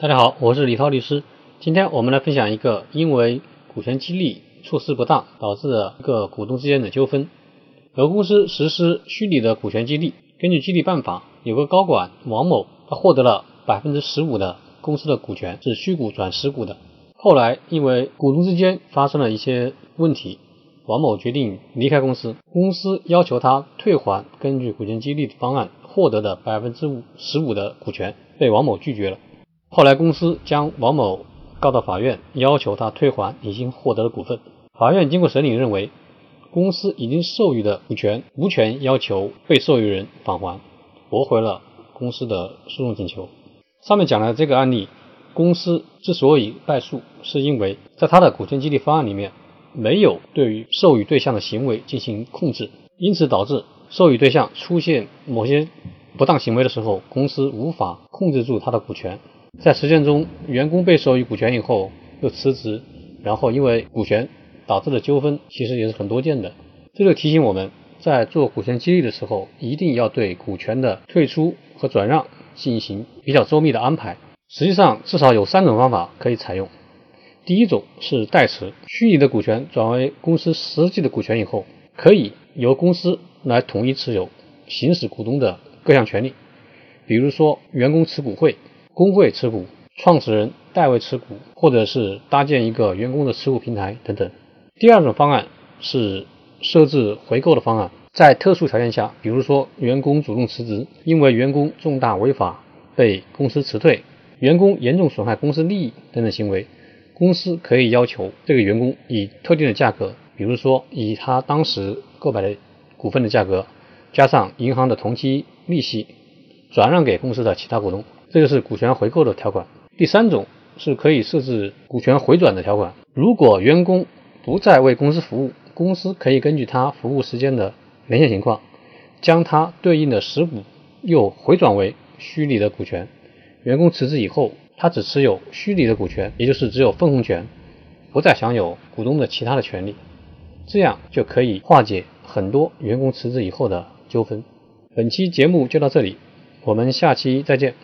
大家好，我是李涛律师。今天我们来分享一个因为股权激励措施不当导致的一个股东之间的纠纷。有公司实施虚拟的股权激励，根据激励办法，有个高管王某，他获得了百分之十五的公司的股权，是虚股转实股的。后来因为股东之间发生了一些问题，王某决定离开公司，公司要求他退还根据股权激励方案获得的百分之五十五的股权，被王某拒绝了。后来，公司将王某告到法院，要求他退还已经获得的股份。法院经过审理，认为公司已经授予的股权无权要求被授予人返还，驳回了公司的诉讼请求。上面讲的这个案例，公司之所以败诉，是因为在他的股权激励方案里面没有对于授予对象的行为进行控制，因此导致授予对象出现某些不当行为的时候，公司无法控制住他的股权。在实践中，员工被授予股权以后又辞职，然后因为股权导致的纠纷，其实也是很多见的。这就提醒我们在做股权激励的时候，一定要对股权的退出和转让进行比较周密的安排。实际上，至少有三种方法可以采用。第一种是代持，虚拟的股权转为公司实际的股权以后，可以由公司来统一持有，行使股东的各项权利，比如说员工持股会。工会持股，创始人代为持股，或者是搭建一个员工的持股平台等等。第二种方案是设置回购的方案，在特殊条件下，比如说员工主动辞职，因为员工重大违法被公司辞退，员工严重损害公司利益等等行为，公司可以要求这个员工以特定的价格，比如说以他当时购买的股份的价格，加上银行的同期利息，转让给公司的其他股东。这个是股权回购的条款。第三种是可以设置股权回转的条款。如果员工不再为公司服务，公司可以根据他服务时间的年限情况，将他对应的实股又回转为虚拟的股权。员工辞职以后，他只持有虚拟的股权，也就是只有分红权，不再享有股东的其他的权利。这样就可以化解很多员工辞职以后的纠纷。本期节目就到这里，我们下期再见。